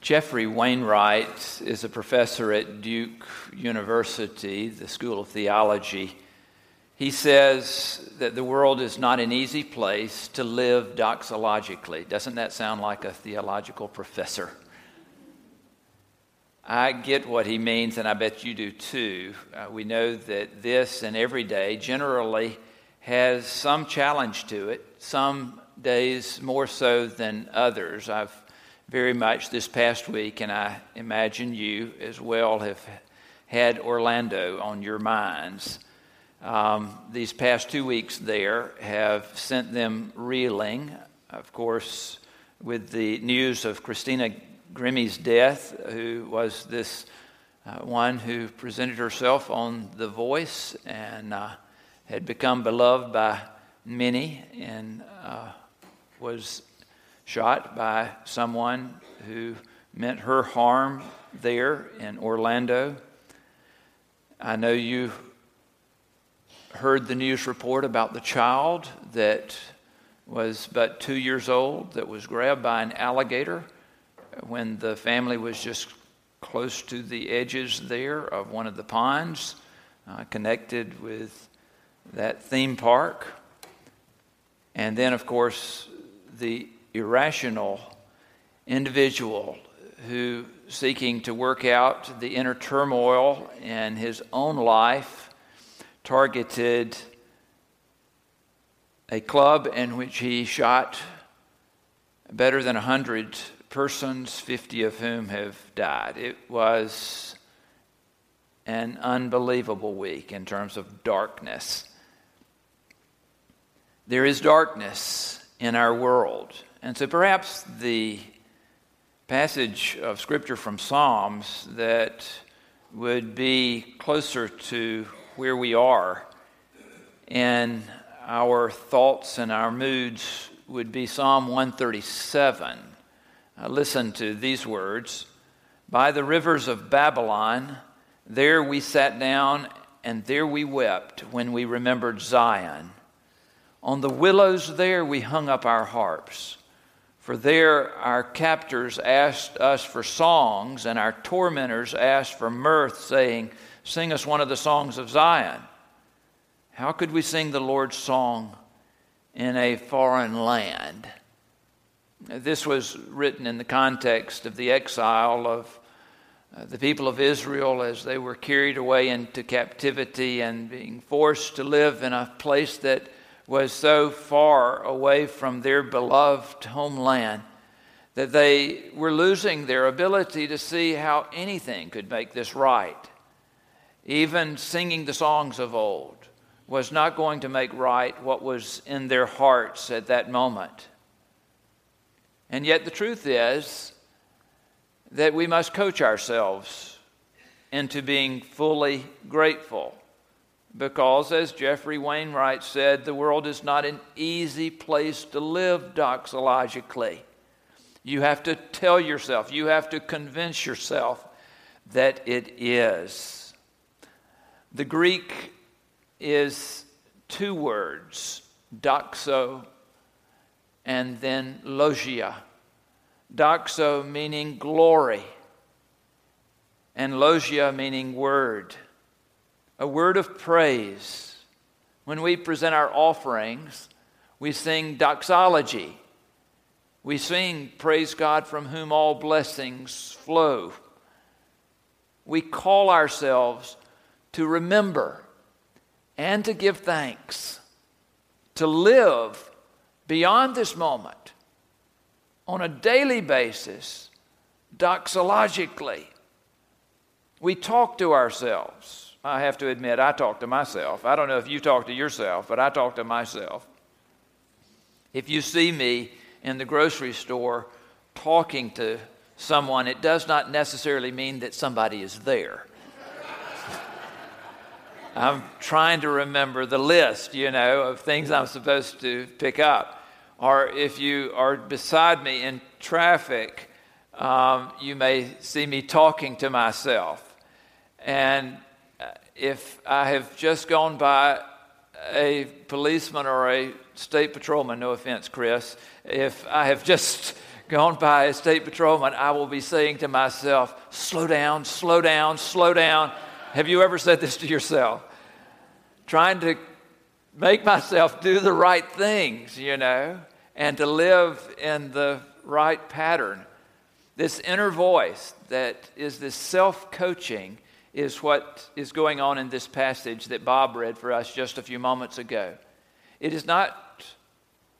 Geoffrey Wainwright is a professor at Duke University, the School of Theology. He says that the world is not an easy place to live doxologically. Doesn't that sound like a theological professor? I get what he means, and I bet you do too. Uh, we know that this and every day generally has some challenge to it, some days more so than others. I've very much this past week, and I imagine you as well have had Orlando on your minds. Um, these past two weeks there have sent them reeling, of course, with the news of Christina Grimmie's death, who was this uh, one who presented herself on The Voice and uh, had become beloved by many and uh, was shot by someone who meant her harm there in Orlando. I know you heard the news report about the child that was but two years old that was grabbed by an alligator when the family was just close to the edges there of one of the ponds uh, connected with that theme park. And then, of course, the irrational individual who, seeking to work out the inner turmoil in his own life, targeted a club in which he shot better than 100 persons, 50 of whom have died. It was an unbelievable week in terms of darkness. There is darkness in our world. And so perhaps the passage of Scripture from Psalms that would be closer to where we are in our thoughts and our moods would be Psalm 137. Uh, listen to these words By the rivers of Babylon, there we sat down and there we wept when we remembered Zion. On the willows there we hung up our harps. For there our captors asked us for songs, and our tormentors asked for mirth, saying, Sing us one of the songs of Zion. How could we sing the Lord's song in a foreign land? This was written in the context of the exile of uh, the people of Israel as they were carried away into captivity and being forced to live in a place that was so far away from their beloved homeland that they were losing their ability to see how anything could make this right. Even singing the songs of old was not going to make right what was in their hearts at that moment. And yet, the truth is that we must coach ourselves into being fully grateful because, as Geoffrey Wainwright said, the world is not an easy place to live doxologically. You have to tell yourself, you have to convince yourself that it is. The Greek is two words, doxo and then logia. Doxo meaning glory, and logia meaning word a word of praise. When we present our offerings, we sing doxology. We sing, Praise God from whom all blessings flow. We call ourselves to remember and to give thanks, to live beyond this moment on a daily basis, doxologically. We talk to ourselves. I have to admit, I talk to myself. I don't know if you talk to yourself, but I talk to myself. If you see me in the grocery store talking to someone, it does not necessarily mean that somebody is there. I'm trying to remember the list, you know, of things I'm supposed to pick up. Or if you are beside me in traffic, um, you may see me talking to myself. And if I have just gone by a policeman or a state patrolman, no offense, Chris, if I have just gone by a state patrolman, I will be saying to myself, slow down, slow down, slow down. Have you ever said this to yourself? Trying to make myself do the right things, you know, and to live in the right pattern. This inner voice that is this self coaching is what is going on in this passage that Bob read for us just a few moments ago. It is not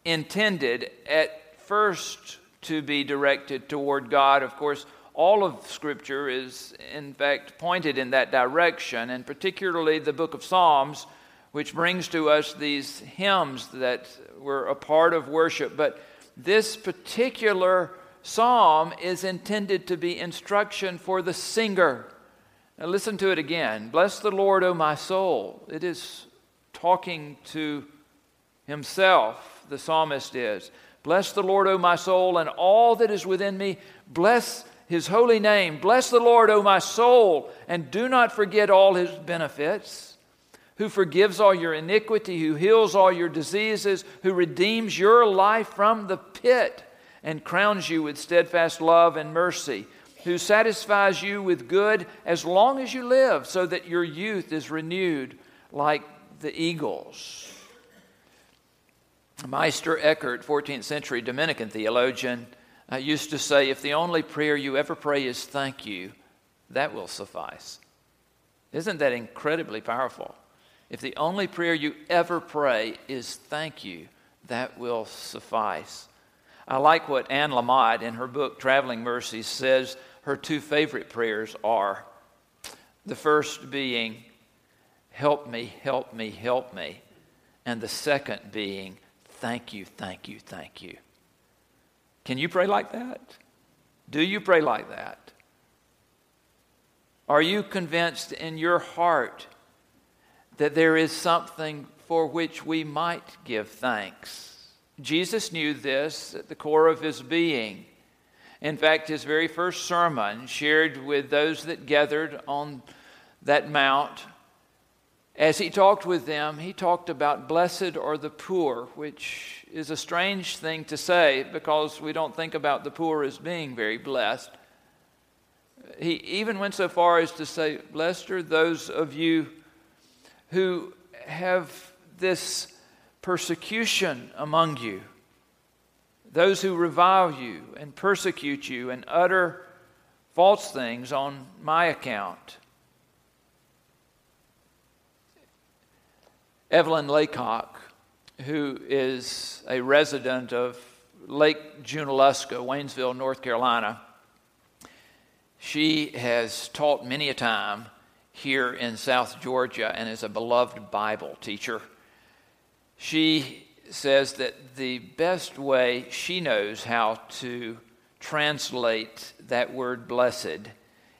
intended at first to be directed toward God. Of course, all of Scripture is, in fact, pointed in that direction, and particularly the book of Psalms, which brings to us these hymns that were a part of worship. But this particular psalm is intended to be instruction for the singer. Now, listen to it again. Bless the Lord, O my soul. It is talking to himself, the psalmist is. Bless the Lord, O my soul, and all that is within me. Bless his holy name. Bless the Lord, O my soul, and do not forget all his benefits. Who forgives all your iniquity, who heals all your diseases, who redeems your life from the pit and crowns you with steadfast love and mercy, who satisfies you with good as long as you live, so that your youth is renewed like the eagles. Meister Eckhart, 14th century Dominican theologian, uh, used to say, If the only prayer you ever pray is thank you, that will suffice. Isn't that incredibly powerful? If the only prayer you ever pray is thank you, that will suffice. I like what Anne Lamott in her book Traveling Mercies says her two favorite prayers are. The first being, Help me, help me, help me. And the second being, Thank you, thank you, thank you. Can you pray like that? Do you pray like that? Are you convinced in your heart that there is something for which we might give thanks? Jesus knew this at the core of his being. In fact, his very first sermon, shared with those that gathered on that mount, as he talked with them, he talked about blessed are the poor, which is a strange thing to say because we don't think about the poor as being very blessed. He even went so far as to say, Blessed are those of you who have this persecution among you, those who revile you and persecute you and utter false things on my account. Evelyn Laycock, who is a resident of Lake Junaluska, Waynesville, North Carolina, she has taught many a time here in South Georgia and is a beloved Bible teacher. She says that the best way she knows how to translate that word blessed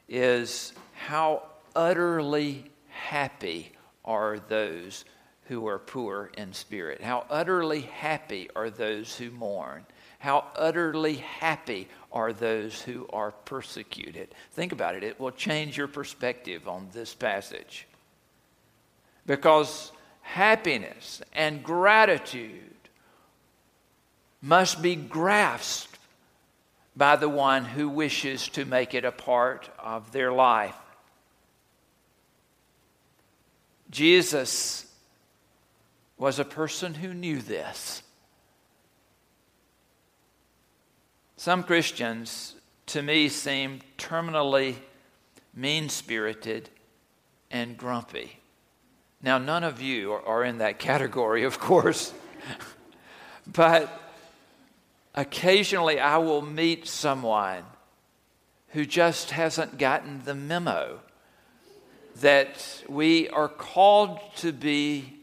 is how utterly happy are those who are poor in spirit. How utterly happy are those who mourn. How utterly happy are those who are persecuted. Think about it, it will change your perspective on this passage. Because happiness and gratitude must be grasped by the one who wishes to make it a part of their life. Jesus was a person who knew this. Some Christians, to me, seem terminally mean spirited and grumpy. Now, none of you are in that category, of course, but occasionally I will meet someone who just hasn't gotten the memo that we are called to be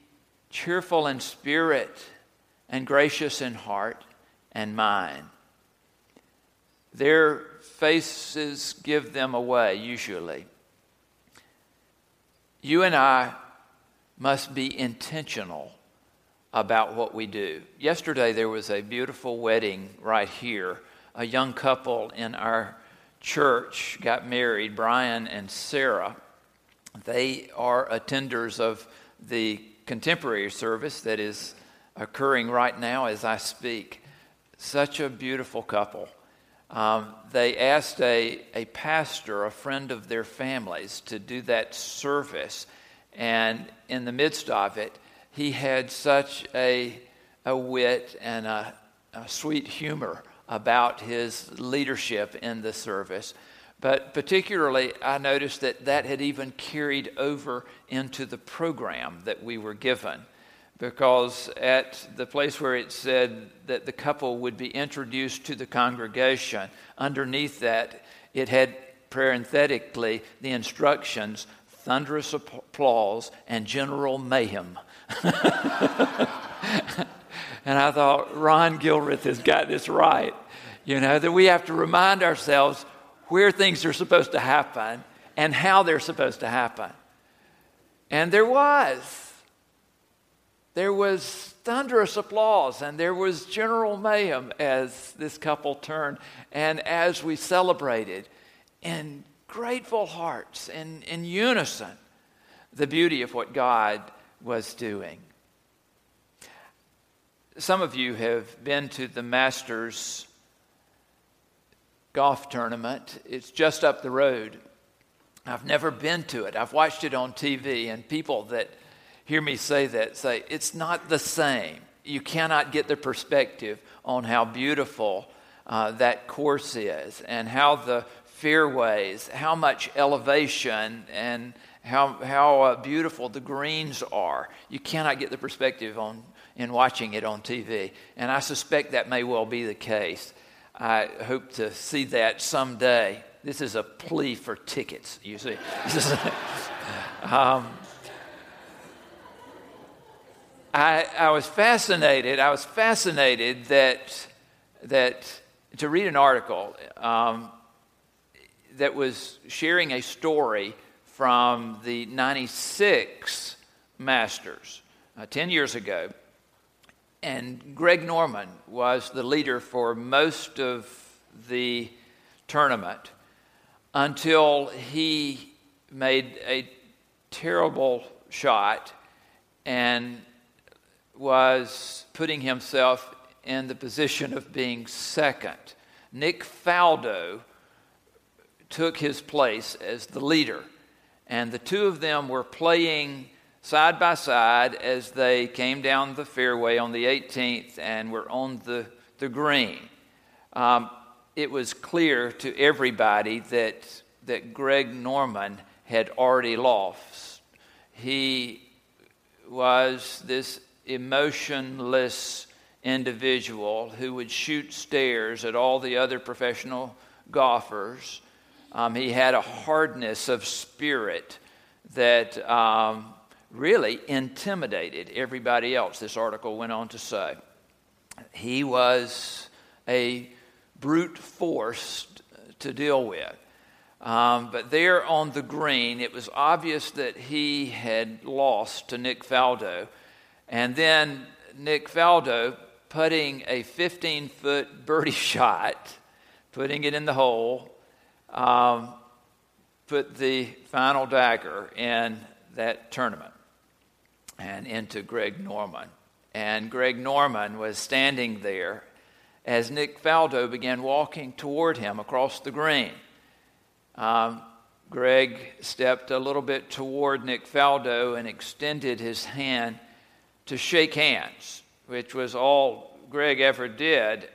cheerful in spirit and gracious in heart and mind. Their faces give them away, usually. You and I must be intentional about what we do. Yesterday, there was a beautiful wedding right here. A young couple in our church got married, Brian and Sarah. They are attenders of the contemporary service that is occurring right now as I speak. Such a beautiful couple. um, they asked a, a pastor, a friend of their families, to do that service. And in the midst of it, he had such a, a wit and a, a sweet humor about his leadership in the service. But particularly, I noticed that that had even carried over into the program that we were given. Because at the place where it said that the couple would be introduced to the congregation, underneath that, it had parenthetically the instructions thunderous applause and general mayhem. and I thought, Ron Gilreth has got this right. You know, that we have to remind ourselves where things are supposed to happen and how they're supposed to happen. And there was. There was thunderous applause and there was general mayhem as this couple turned and as we celebrated in grateful hearts and in unison the beauty of what God was doing. Some of you have been to the Masters golf tournament. It's just up the road. I've never been to it. I've watched it on TV, and people that hear me say that say it's not the same. You cannot get the perspective on how beautiful uh, that course is and how the fairways, how much elevation, and how, how uh, beautiful the greens are. You cannot get the perspective on in watching it on TV. And I suspect that may well be the case. I hope to see that someday. This is a plea for tickets, you see. um, I, I was fascinated. I was fascinated that, that to read an article um, that was sharing a story from the 96 Masters uh, 10 years ago and Greg Norman was the leader for most of the tournament until he made a terrible shot and was putting himself in the position of being second. Nick Faldo took his place as the leader, and the two of them were playing side by side as they came down the fairway on the 18th and were on the, the green. Um, it was clear to everybody that, that Greg Norman had already lost. He was this emotionless individual who would shoot stares at all the other professional golfers. Um, he had a hardness of spirit that um, really intimidated everybody else, this article went on to say. He was a brute force to deal with. Um, but there on the green, it was obvious that he had lost to Nick Faldo. And then Nick Faldo putting a 15 foot birdie shot, putting it in the hole, um, put the final dagger in that tournament and into Greg Norman. And Greg Norman was standing there as Nick Faldo began walking toward him across the green. Um, Greg stepped a little bit toward Nick Faldo and extended his hand to shake hands, which was all Greg ever did.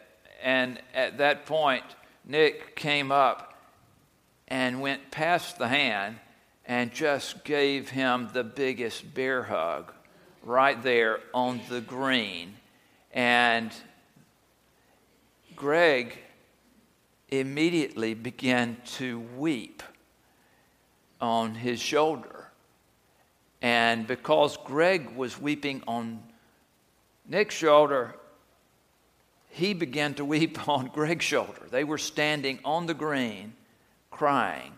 And at that point, Nick came up and went past the hand and just gave him the biggest bear hug right there on the green. And Greg immediately began to weep on his shoulder. And because Greg was weeping on Nick's shoulder, he began to weep on Greg's shoulder. They were standing on the green, crying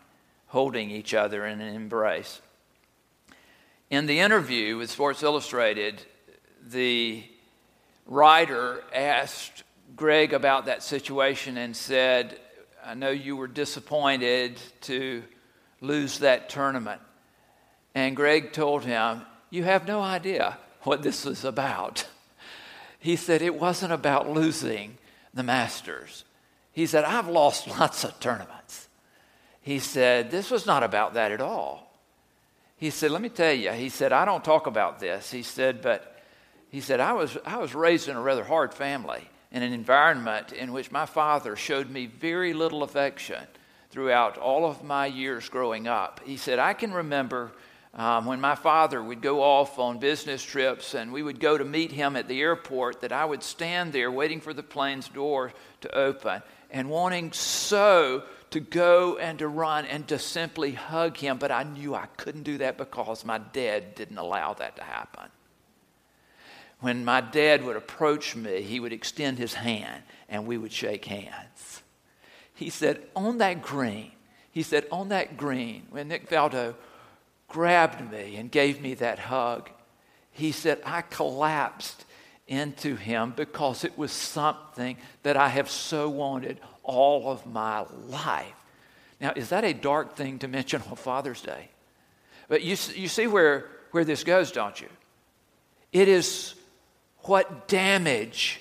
holding each other in an embrace. In the interview with Sports Illustrated, the writer asked Greg about that situation and said, I know you were disappointed to lose that tournament. And Greg told him, You have no idea what this was about. He said, It wasn't about losing the Masters, He said, I've lost lots of tournaments. He said, This was not about that at all. He said, Let me tell you, he said, I don't talk about this. He said, But he said, I was, I was raised in a rather hard family, in an environment in which my father showed me very little affection throughout all of my years growing up. He said, I can remember um, when my father would go off on business trips and we would go to meet him at the airport, that I would stand there waiting for the plane's door to open and wanting so to go and to run and to simply hug him, but I knew I couldn't do that because my dad didn't allow that to happen. When my dad would approach me, he would extend his hand and we would shake hands. He said, On that green, he said, On that green, when Nick Faldo grabbed me and gave me that hug, he said, I collapsed into him because it was something that I have so wanted all of my life. Now, is that a dark thing to mention on Father's Day? But you, you see where, where this goes, don't you? It is what damage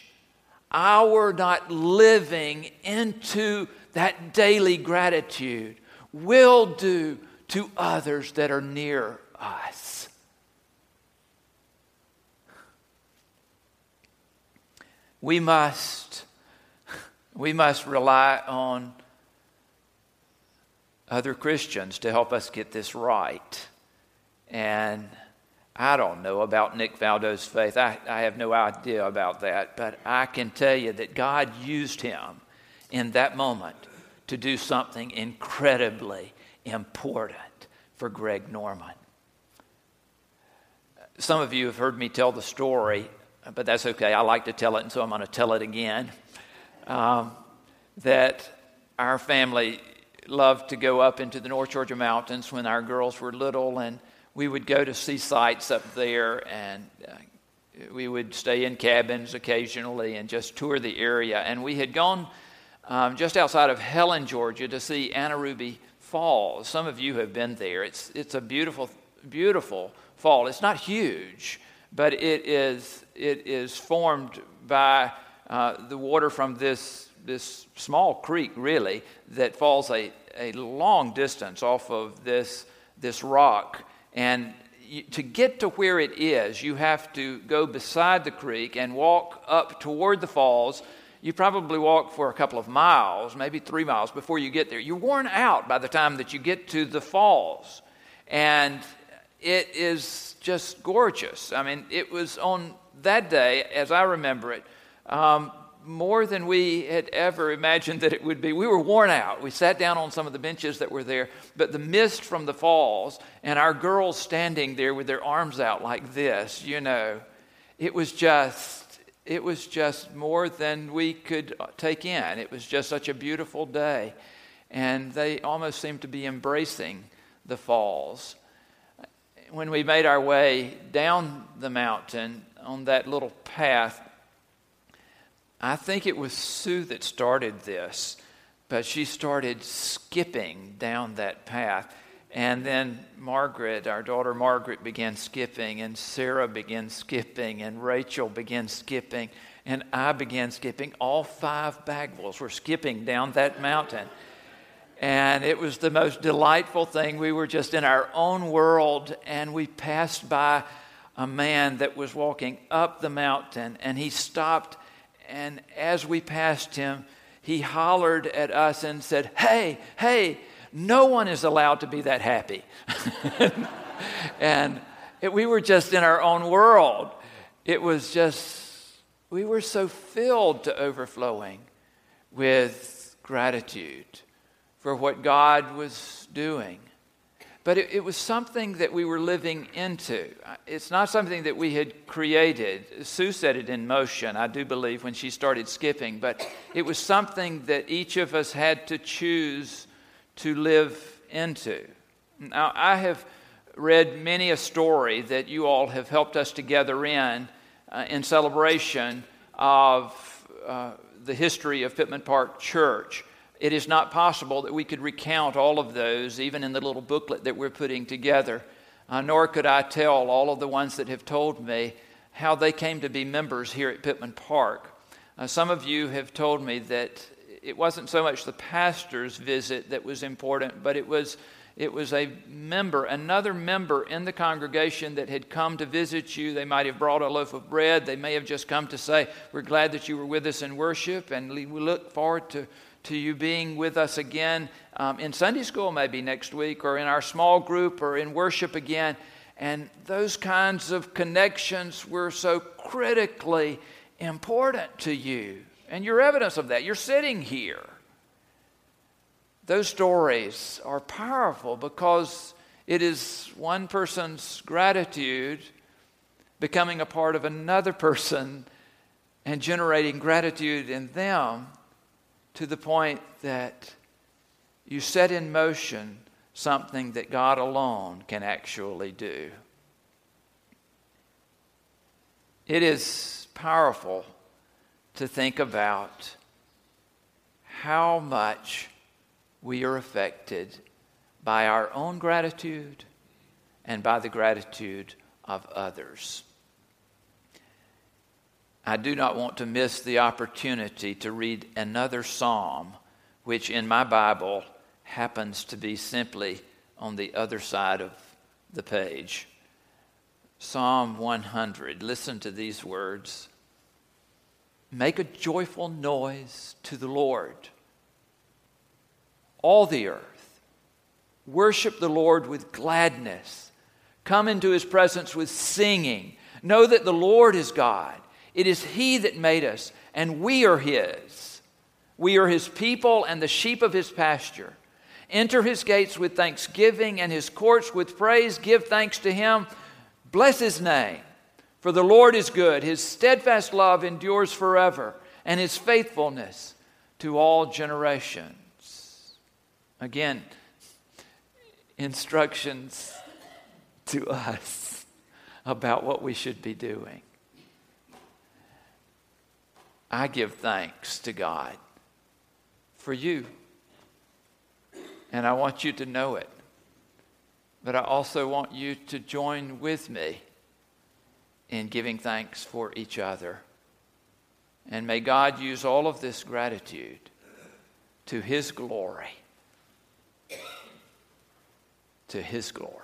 our not living into that daily gratitude will do to others that are near us. We must, we must rely on other Christians to help us get this right. And I don't know about Nick Faldo's faith. I, I have no idea about that. But I can tell you that God used him in that moment to do something incredibly important for Greg Norman. Some of you have heard me tell the story, but that's okay. I like to tell it, and so I'm going to tell it again. Um, that our family loved to go up into the North Georgia mountains when our girls were little, and we would go to see sights up there, and uh, we would stay in cabins occasionally and just tour the area. And we had gone um, just outside of Helen, Georgia, to see Anna Ruby Falls. Some of you have been there. It's, it's a beautiful, beautiful fall. It's not huge, but it is, it is formed by uh, the water from this, this small creek, really, that falls a, a long distance off of this, this rock. And you, to get to where it is, you have to go beside the creek and walk up toward the falls you probably walk for a couple of miles, maybe three miles before you get there. You're worn out by the time that you get to the falls. And it is just gorgeous. I mean, it was on that day, as I remember it, um, more than we had ever imagined that it would be. We were worn out. We sat down on some of the benches that were there, but the mist from the falls and our girls standing there with their arms out like this, you know, it was just it was just more than we could take in. It was just such a beautiful day. And they almost seemed to be embracing the falls. When we made our way down the mountain on that little path, I think it was Sue that started this, but she started skipping down that path. And then Margaret, our daughter Margaret, began skipping, and Sarah began skipping, and Rachel began skipping, and I began skipping. All five Bagwells were skipping down that mountain. And it was the most delightful thing. We were just in our own world, and we passed by a man that was walking up the mountain, and he stopped. And as we passed him, he hollered at us and said, Hey, hey, no one is allowed to be that happy. and it, we were just in our own world. It was just, we were so filled to overflowing with gratitude for what God was doing. But it, it, was something that we were living into. It's not something that we had created. Sue set it in motion, I do believe, when she started skipping. But it was something that each of us had to choose to live into. Now, I have read many a story that you all have helped us together in, uh, in celebration of uh, the history of Pittman Park Church. It is not possible that we could recount all of those, even in the little booklet that we're putting together, uh, nor could I tell all of the ones that have told me how they came to be members here at Pittman Park. Uh, some of you have told me that it wasn't so much the pastor's visit that was important, but it was it was a member, another member in the congregation that had come to visit you. They might have brought a loaf of bread. They may have just come to say, We're glad that you were with us in worship, and we look forward to, to you being with us again um, in Sunday school, maybe next week, or in our small group, or in worship again. And those kinds of connections were so critically important to you. And you're evidence of that. You're sitting here. Those stories are powerful because it is one person's gratitude becoming a part of another person and generating gratitude in them to the point that you set in motion something that God alone can actually do. It is powerful to think about how much we are affected by our own gratitude and by the gratitude of others. I do not want to miss the opportunity to read another psalm, which in my Bible happens to be simply on the other side of the page. Psalm 100. Listen to these words Make a joyful noise to the Lord all the earth. Worship the Lord with gladness. Come into his presence with singing. Know that the Lord is God. It is he that made us, and we are his. We are his people and the sheep of his pasture. Enter his gates with thanksgiving and his courts with praise. Give thanks to him. Bless his name. For the Lord is good. His steadfast love endures forever, and his faithfulness to all generations. Again, instructions to us about what we should be doing. I give thanks to God for you. And I want you to know it. But I also want you to join with me in giving thanks for each other. And may God use all of this gratitude to His glory to his glory.